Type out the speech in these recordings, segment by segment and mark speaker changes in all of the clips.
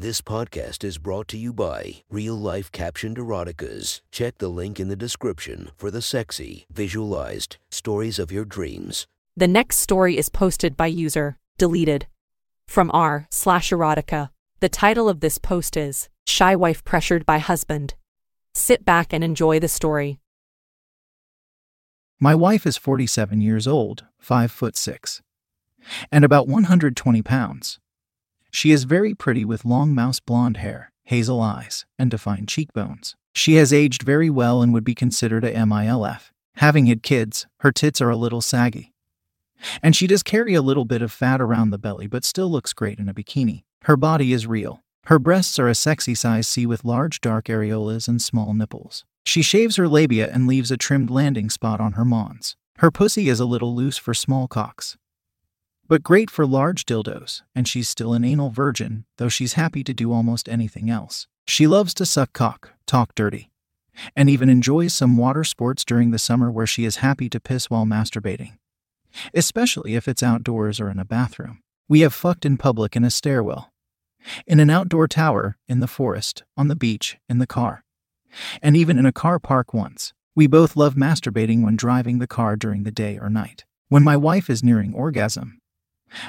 Speaker 1: This podcast is brought to you by Real Life Captioned Eroticas. Check the link in the description for the sexy, visualized stories of your dreams.
Speaker 2: The next story is posted by user deleted from r slash erotica. The title of this post is Shy Wife Pressured by Husband. Sit back and enjoy the story.
Speaker 3: My wife is 47 years old, 5 foot 6, and about 120 pounds. She is very pretty with long mouse blonde hair, hazel eyes, and defined cheekbones. She has aged very well and would be considered a MILF. Having had kids, her tits are a little saggy. And she does carry a little bit of fat around the belly but still looks great in a bikini. Her body is real. Her breasts are a sexy size C with large dark areolas and small nipples. She shaves her labia and leaves a trimmed landing spot on her mons. Her pussy is a little loose for small cocks, but great for large dildos, and she's still an anal virgin, though she's happy to do almost anything else. She loves to suck cock, talk dirty, and even enjoys some water sports during the summer where she is happy to piss while masturbating, especially if it's outdoors or in a bathroom. We have fucked in public in a stairwell, in an outdoor tower, in the forest, on the beach, in the car, and even in a car park once. We both love masturbating when driving the car during the day or night. When my wife is nearing orgasm,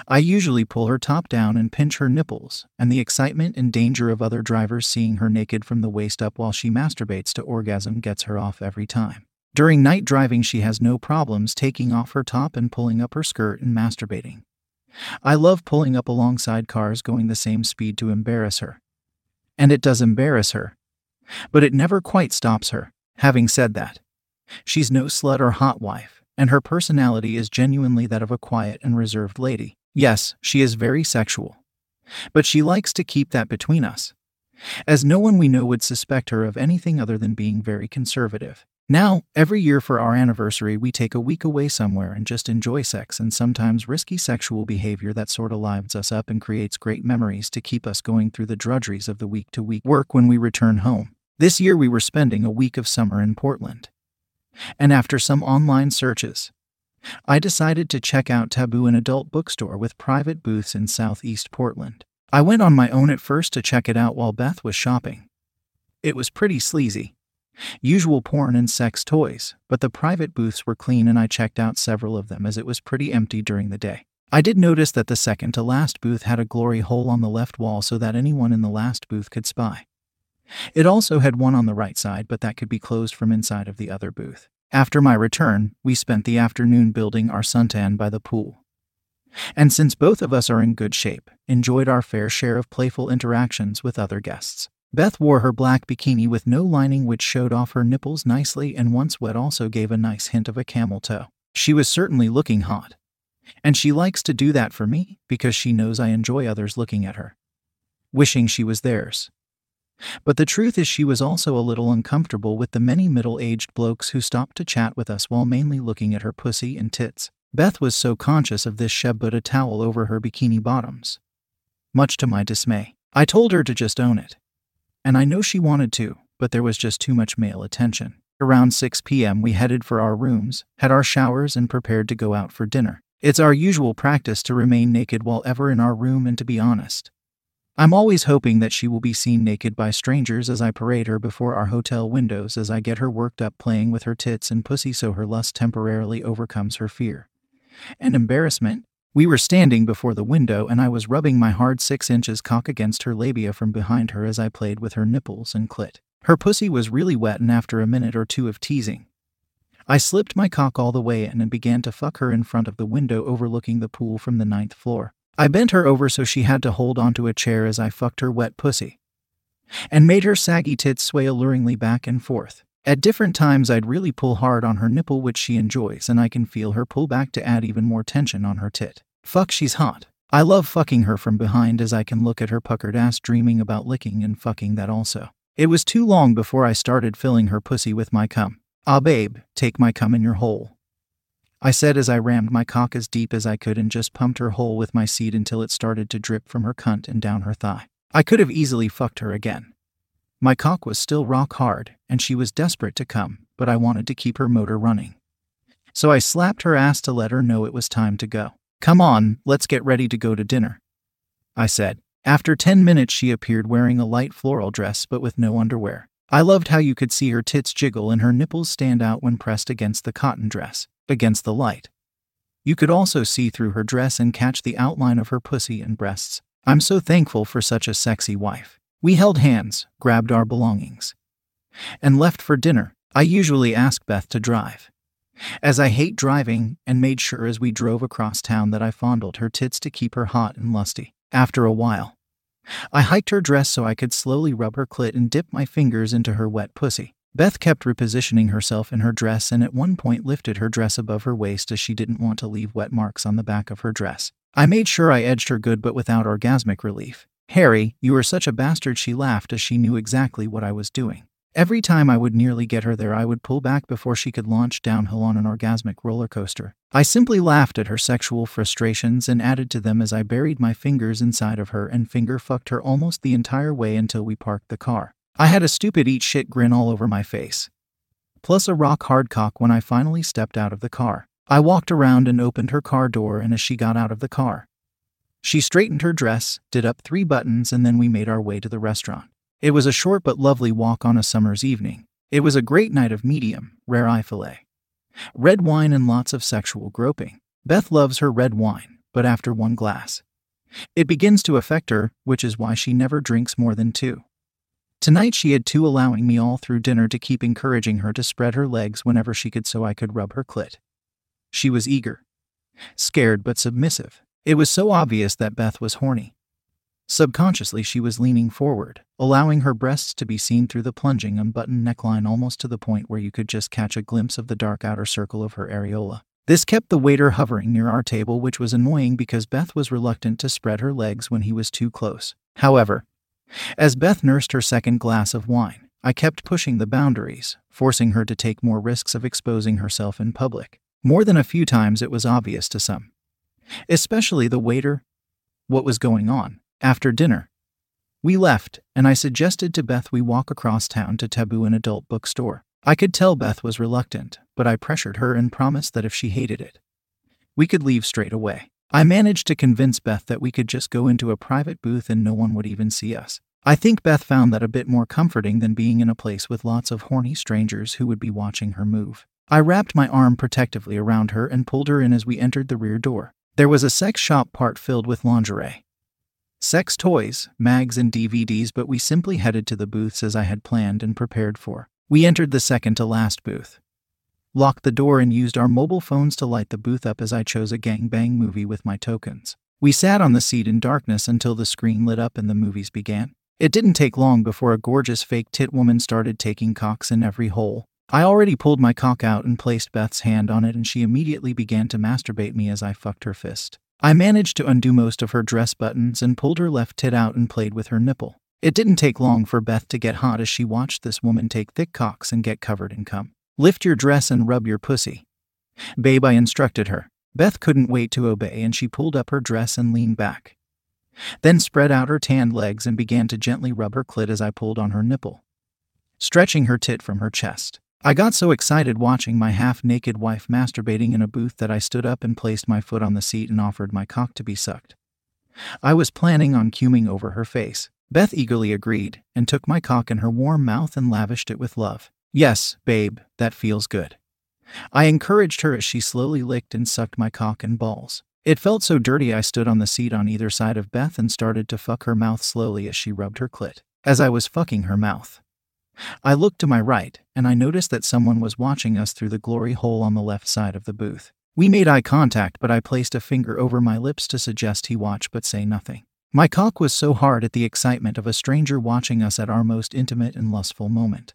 Speaker 3: I usually pull her top down and pinch her nipples, and the excitement and danger of other drivers seeing her naked from the waist up while she masturbates to orgasm gets her off every time. During night driving, she has no problems taking off her top and pulling up her skirt and masturbating. I love pulling up alongside cars going the same speed to embarrass her. And it does embarrass her. But it never quite stops her. Having said that, she's no slut or hot wife, and her personality is genuinely that of a quiet and reserved lady. Yes, she is very sexual. But she likes to keep that between us, as no one we know would suspect her of anything other than being very conservative. Now, every year for our anniversary, we take a week away somewhere and just enjoy sex and sometimes risky sexual behavior that sort of lives us up and creates great memories to keep us going through the drudgeries of the week to week work when we return home. This year, we were spending a week of summer in Portland. And after some online searches, I decided to check out Taboo, an adult bookstore with private booths in southeast Portland. I went on my own at first to check it out while Beth was shopping. It was pretty sleazy. Usual porn and sex toys, but the private booths were clean and I checked out several of them as it was pretty empty during the day. I did notice that the second to last booth had a glory hole on the left wall so that anyone in the last booth could spy. It also had one on the right side, but that could be closed from inside of the other booth. After my return, we spent the afternoon building our suntan by the pool. And since both of us are in good shape, enjoyed our fair share of playful interactions with other guests. Beth wore her black bikini with no lining, which showed off her nipples nicely, and once wet also gave a nice hint of a camel toe. She was certainly looking hot. And she likes to do that for me because she knows I enjoy others looking at her, wishing she was theirs. But the truth is, she was also a little uncomfortable with the many middle aged blokes who stopped to chat with us while mainly looking at her pussy and tits. Beth was so conscious of this she put a towel over her bikini bottoms. Much to my dismay, I told her to just own it. And I know she wanted to, but there was just too much male attention. Around 6 p.m., we headed for our rooms, had our showers, and prepared to go out for dinner. It's our usual practice to remain naked while ever in our room, and to be honest, I'm always hoping that she will be seen naked by strangers as I parade her before our hotel windows as I get her worked up playing with her tits and pussy so her lust temporarily overcomes her fear. And embarrassment. We were standing before the window and I was rubbing my hard six inches cock against her labia from behind her as I played with her nipples and clit. Her pussy was really wet and after a minute or two of teasing, I slipped my cock all the way in and began to fuck her in front of the window overlooking the pool from the ninth floor. I bent her over so she had to hold onto a chair as I fucked her wet pussy and made her saggy tits sway alluringly back and forth. At different times, I'd really pull hard on her nipple, which she enjoys, and I can feel her pull back to add even more tension on her tit. Fuck, she's hot. I love fucking her from behind as I can look at her puckered ass, dreaming about licking and fucking that also. It was too long before I started filling her pussy with my cum. Ah, babe, take my cum in your hole. I said as I rammed my cock as deep as I could and just pumped her hole with my seed until it started to drip from her cunt and down her thigh. I could have easily fucked her again. My cock was still rock hard, and she was desperate to come, but I wanted to keep her motor running. So I slapped her ass to let her know it was time to go. Come on, let's get ready to go to dinner. I said. After 10 minutes, she appeared wearing a light floral dress but with no underwear. I loved how you could see her tits jiggle and her nipples stand out when pressed against the cotton dress, against the light. You could also see through her dress and catch the outline of her pussy and breasts. I'm so thankful for such a sexy wife. We held hands, grabbed our belongings, and left for dinner. I usually ask Beth to drive, as I hate driving, and made sure as we drove across town that I fondled her tits to keep her hot and lusty. After a while, I hiked her dress so I could slowly rub her clit and dip my fingers into her wet pussy. Beth kept repositioning herself in her dress and at one point lifted her dress above her waist as she didn't want to leave wet marks on the back of her dress. I made sure I edged her good but without orgasmic relief. Harry, you are such a bastard, she laughed as she knew exactly what I was doing. Every time I would nearly get her there, I would pull back before she could launch downhill on an orgasmic roller coaster. I simply laughed at her sexual frustrations and added to them as I buried my fingers inside of her and finger fucked her almost the entire way until we parked the car. I had a stupid eat shit grin all over my face. Plus a rock hard cock when I finally stepped out of the car. I walked around and opened her car door, and as she got out of the car, she straightened her dress, did up three buttons, and then we made our way to the restaurant. It was a short but lovely walk on a summer's evening. It was a great night of medium, rare eye fillet, red wine, and lots of sexual groping. Beth loves her red wine, but after one glass, it begins to affect her, which is why she never drinks more than two. Tonight she had two, allowing me all through dinner to keep encouraging her to spread her legs whenever she could so I could rub her clit. She was eager, scared, but submissive. It was so obvious that Beth was horny. Subconsciously, she was leaning forward, allowing her breasts to be seen through the plunging unbuttoned neckline almost to the point where you could just catch a glimpse of the dark outer circle of her areola. This kept the waiter hovering near our table, which was annoying because Beth was reluctant to spread her legs when he was too close. However, as Beth nursed her second glass of wine, I kept pushing the boundaries, forcing her to take more risks of exposing herself in public. More than a few times, it was obvious to some, especially the waiter, what was going on. After dinner, we left, and I suggested to Beth we walk across town to Taboo, an adult bookstore. I could tell Beth was reluctant, but I pressured her and promised that if she hated it, we could leave straight away. I managed to convince Beth that we could just go into a private booth and no one would even see us. I think Beth found that a bit more comforting than being in a place with lots of horny strangers who would be watching her move. I wrapped my arm protectively around her and pulled her in as we entered the rear door. There was a sex shop part filled with lingerie, sex toys, mags, and DVDs, but we simply headed to the booths as I had planned and prepared for. We entered the second to last booth, locked the door, and used our mobile phones to light the booth up as I chose a gangbang movie with my tokens. We sat on the seat in darkness until the screen lit up and the movies began. It didn't take long before a gorgeous fake tit woman started taking cocks in every hole. I already pulled my cock out and placed Beth's hand on it, and she immediately began to masturbate me as I fucked her fist. I managed to undo most of her dress buttons and pulled her left tit out and played with her nipple. It didn't take long for Beth to get hot as she watched this woman take thick cocks and get covered in cum. Lift your dress and rub your pussy. Babe, I instructed her. Beth couldn't wait to obey and she pulled up her dress and leaned back. Then spread out her tanned legs and began to gently rub her clit as I pulled on her nipple, stretching her tit from her chest. I got so excited watching my half naked wife masturbating in a booth that I stood up and placed my foot on the seat and offered my cock to be sucked. I was planning on cuming over her face. Beth eagerly agreed and took my cock in her warm mouth and lavished it with love. Yes, babe, that feels good. I encouraged her as she slowly licked and sucked my cock and balls. It felt so dirty I stood on the seat on either side of Beth and started to fuck her mouth slowly as she rubbed her clit. As I was fucking her mouth, I looked to my right and I noticed that someone was watching us through the glory hole on the left side of the booth. We made eye contact, but I placed a finger over my lips to suggest he watch but say nothing. My cock was so hard at the excitement of a stranger watching us at our most intimate and lustful moment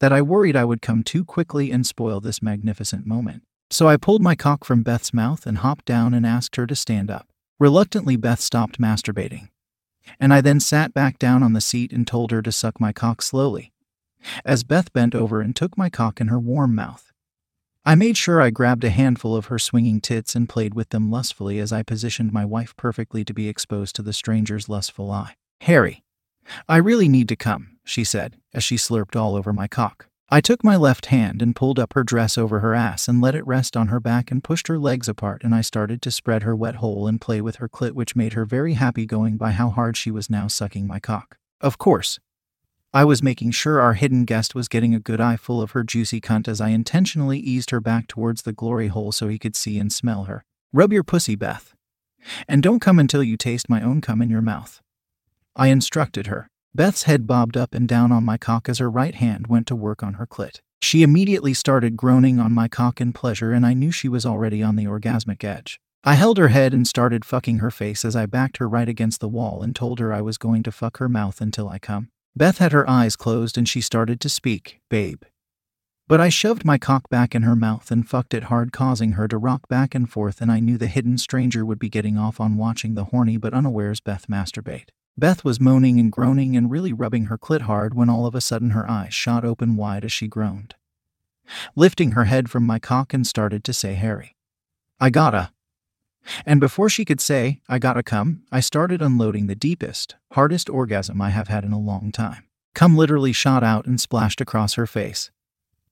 Speaker 3: that I worried I would come too quickly and spoil this magnificent moment. So I pulled my cock from Beth's mouth and hopped down and asked her to stand up. Reluctantly, Beth stopped masturbating. And I then sat back down on the seat and told her to suck my cock slowly. As Beth bent over and took my cock in her warm mouth, I made sure I grabbed a handful of her swinging tits and played with them lustfully as I positioned my wife perfectly to be exposed to the stranger's lustful eye. Harry, I really need to come, she said, as she slurped all over my cock. I took my left hand and pulled up her dress over her ass and let it rest on her back and pushed her legs apart and I started to spread her wet hole and play with her clit which made her very happy going by how hard she was now sucking my cock. Of course, I was making sure our hidden guest was getting a good eye full of her juicy cunt as I intentionally eased her back towards the glory hole so he could see and smell her. Rub your pussy, Beth. And don't come until you taste my own cum in your mouth. I instructed her. Beth's head bobbed up and down on my cock as her right hand went to work on her clit. She immediately started groaning on my cock in pleasure, and I knew she was already on the orgasmic edge. I held her head and started fucking her face as I backed her right against the wall and told her I was going to fuck her mouth until I come. Beth had her eyes closed and she started to speak, babe. But I shoved my cock back in her mouth and fucked it hard, causing her to rock back and forth, and I knew the hidden stranger would be getting off on watching the horny but unawares Beth masturbate. Beth was moaning and groaning and really rubbing her clit hard when all of a sudden her eyes shot open wide as she groaned. Lifting her head from my cock and started to say, Harry. I gotta. And before she could say, I gotta come, I started unloading the deepest, hardest orgasm I have had in a long time. Cum literally shot out and splashed across her face,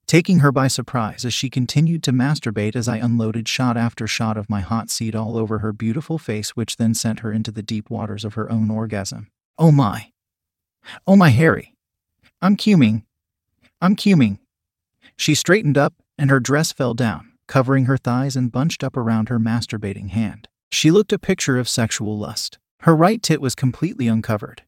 Speaker 3: taking her by surprise as she continued to masturbate as I unloaded shot after shot of my hot seed all over her beautiful face, which then sent her into the deep waters of her own orgasm. Oh my. Oh my Harry. I'm cuming. I'm cuming. She straightened up, and her dress fell down, covering her thighs and bunched up around her masturbating hand. She looked a picture of sexual lust. Her right tit was completely uncovered,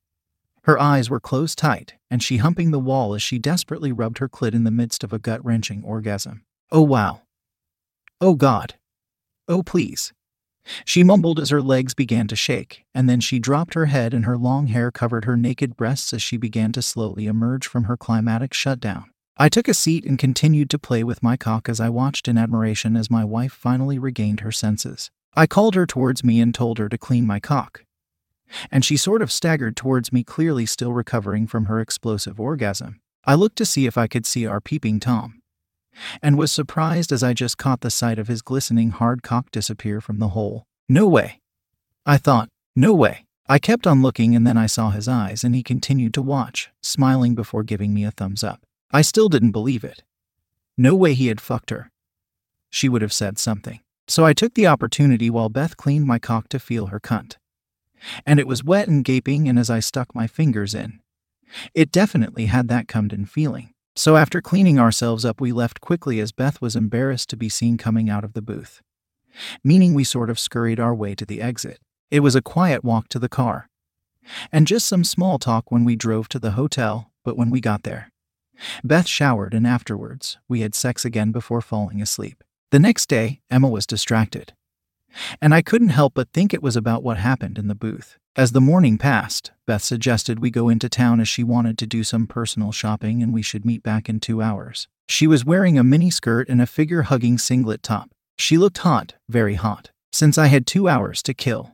Speaker 3: her eyes were closed tight, and she humping the wall as she desperately rubbed her clit in the midst of a gut wrenching orgasm. Oh wow. Oh God. Oh please. She mumbled as her legs began to shake, and then she dropped her head and her long hair covered her naked breasts as she began to slowly emerge from her climatic shutdown. I took a seat and continued to play with my cock as I watched in admiration as my wife finally regained her senses. I called her towards me and told her to clean my cock, and she sort of staggered towards me, clearly still recovering from her explosive orgasm. I looked to see if I could see our peeping Tom, and was surprised as I just caught the sight of his glistening hard cock disappear from the hole. No way. I thought, no way. I kept on looking and then I saw his eyes and he continued to watch, smiling before giving me a thumbs up. I still didn't believe it. No way he had fucked her. She would have said something. So I took the opportunity while Beth cleaned my cock to feel her cunt and it was wet and gaping, and as I stuck my fingers in, it definitely had that Cumden feeling. So after cleaning ourselves up, we left quickly as Beth was embarrassed to be seen coming out of the booth, meaning we sort of scurried our way to the exit. It was a quiet walk to the car, and just some small talk when we drove to the hotel, but when we got there, Beth showered and afterwards, we had sex again before falling asleep. The next day, Emma was distracted and I couldn't help but think it was about what happened in the booth. As the morning passed, Beth suggested we go into town as she wanted to do some personal shopping and we should meet back in two hours. She was wearing a mini skirt and a figure hugging singlet top. She looked hot, very hot. Since I had two hours to kill.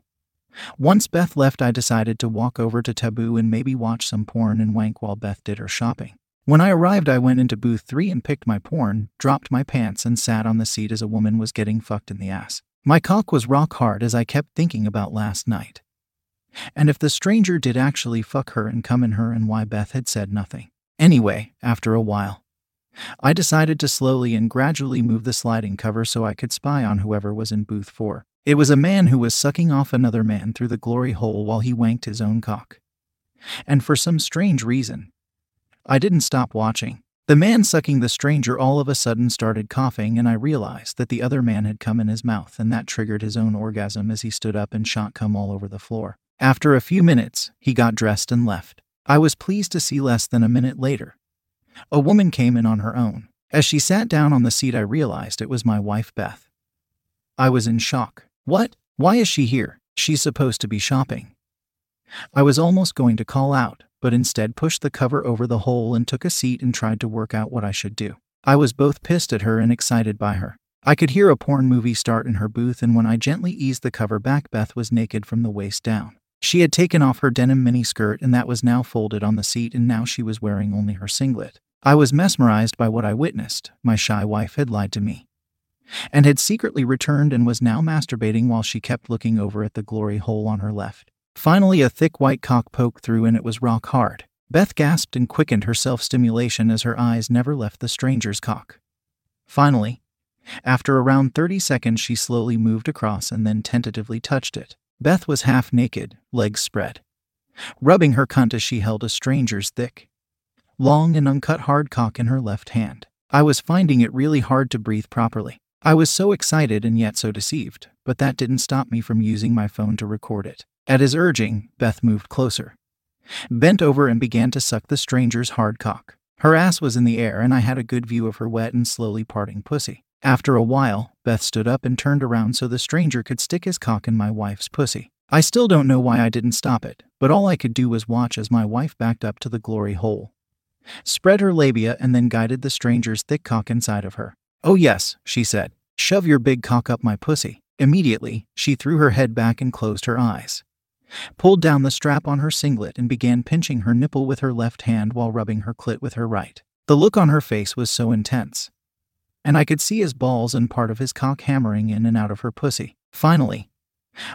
Speaker 3: Once Beth left, I decided to walk over to Taboo and maybe watch some porn and wank while Beth did her shopping. When I arrived, I went into booth 3 and picked my porn, dropped my pants, and sat on the seat as a woman was getting fucked in the ass. My cock was rock hard as I kept thinking about last night. And if the stranger did actually fuck her and come in her and why Beth had said nothing. Anyway, after a while, I decided to slowly and gradually move the sliding cover so I could spy on whoever was in booth 4. It was a man who was sucking off another man through the glory hole while he wanked his own cock. And for some strange reason, I didn't stop watching. The man sucking the stranger all of a sudden started coughing, and I realized that the other man had come in his mouth, and that triggered his own orgasm as he stood up and shot cum all over the floor. After a few minutes, he got dressed and left. I was pleased to see less than a minute later. A woman came in on her own. As she sat down on the seat, I realized it was my wife, Beth. I was in shock. What? Why is she here? She's supposed to be shopping. I was almost going to call out, but instead pushed the cover over the hole and took a seat and tried to work out what I should do. I was both pissed at her and excited by her. I could hear a porn movie start in her booth, and when I gently eased the cover back, Beth was naked from the waist down. She had taken off her denim miniskirt, and that was now folded on the seat, and now she was wearing only her singlet. I was mesmerized by what I witnessed. My shy wife had lied to me and had secretly returned and was now masturbating while she kept looking over at the glory hole on her left. Finally, a thick white cock poked through and it was rock hard. Beth gasped and quickened her self stimulation as her eyes never left the stranger's cock. Finally, after around 30 seconds, she slowly moved across and then tentatively touched it. Beth was half naked, legs spread, rubbing her cunt as she held a stranger's thick, long and uncut hard cock in her left hand. I was finding it really hard to breathe properly. I was so excited and yet so deceived, but that didn't stop me from using my phone to record it. At his urging, Beth moved closer, bent over, and began to suck the stranger's hard cock. Her ass was in the air, and I had a good view of her wet and slowly parting pussy. After a while, Beth stood up and turned around so the stranger could stick his cock in my wife's pussy. I still don't know why I didn't stop it, but all I could do was watch as my wife backed up to the glory hole, spread her labia, and then guided the stranger's thick cock inside of her. Oh, yes, she said. Shove your big cock up my pussy. Immediately, she threw her head back and closed her eyes, pulled down the strap on her singlet, and began pinching her nipple with her left hand while rubbing her clit with her right. The look on her face was so intense, and I could see his balls and part of his cock hammering in and out of her pussy. Finally,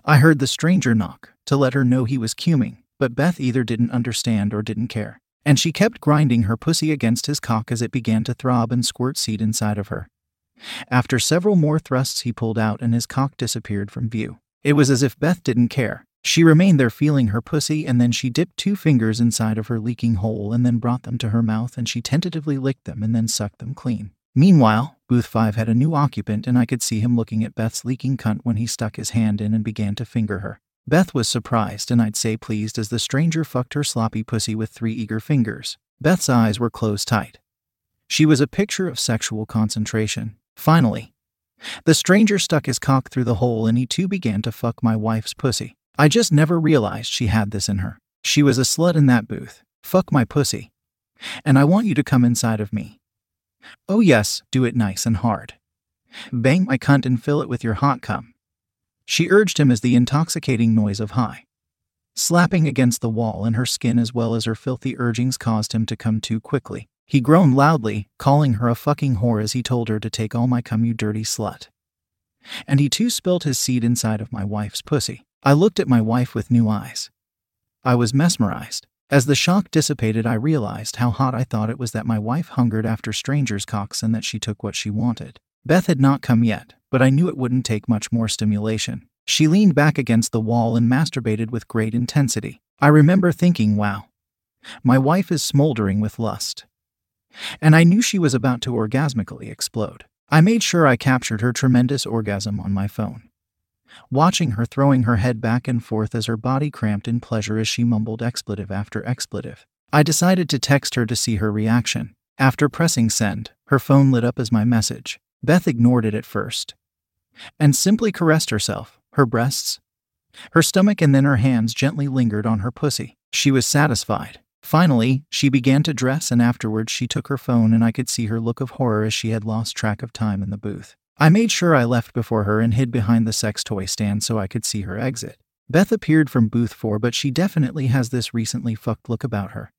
Speaker 3: I heard the stranger knock to let her know he was cuming, but Beth either didn't understand or didn't care. And she kept grinding her pussy against his cock as it began to throb and squirt seed inside of her. After several more thrusts, he pulled out and his cock disappeared from view. It was as if Beth didn't care. She remained there feeling her pussy, and then she dipped two fingers inside of her leaking hole and then brought them to her mouth and she tentatively licked them and then sucked them clean. Meanwhile, Booth 5 had a new occupant, and I could see him looking at Beth's leaking cunt when he stuck his hand in and began to finger her. Beth was surprised, and I'd say pleased, as the stranger fucked her sloppy pussy with three eager fingers. Beth's eyes were closed tight. She was a picture of sexual concentration. Finally, the stranger stuck his cock through the hole and he too began to fuck my wife's pussy. I just never realized she had this in her. She was a slut in that booth. Fuck my pussy. And I want you to come inside of me. Oh, yes, do it nice and hard. Bang my cunt and fill it with your hot cum. She urged him as the intoxicating noise of high, slapping against the wall and her skin as well as her filthy urgings caused him to come too quickly. He groaned loudly, calling her a fucking whore as he told her to take all my cum, you dirty slut. And he too spilt his seed inside of my wife's pussy. I looked at my wife with new eyes. I was mesmerized. As the shock dissipated, I realized how hot I thought it was that my wife hungered after strangers' cocks and that she took what she wanted. Beth had not come yet, but I knew it wouldn't take much more stimulation. She leaned back against the wall and masturbated with great intensity. I remember thinking, wow, my wife is smoldering with lust. And I knew she was about to orgasmically explode. I made sure I captured her tremendous orgasm on my phone watching her throwing her head back and forth as her body cramped in pleasure as she mumbled expletive after expletive. I decided to text her to see her reaction. After pressing send, her phone lit up as my message. Beth ignored it at first and simply caressed herself, her breasts, her stomach, and then her hands gently lingered on her pussy. She was satisfied. Finally, she began to dress, and afterwards she took her phone, and I could see her look of horror as she had lost track of time in the booth. I made sure I left before her and hid behind the sex toy stand so I could see her exit. Beth appeared from booth 4, but she definitely has this recently fucked look about her.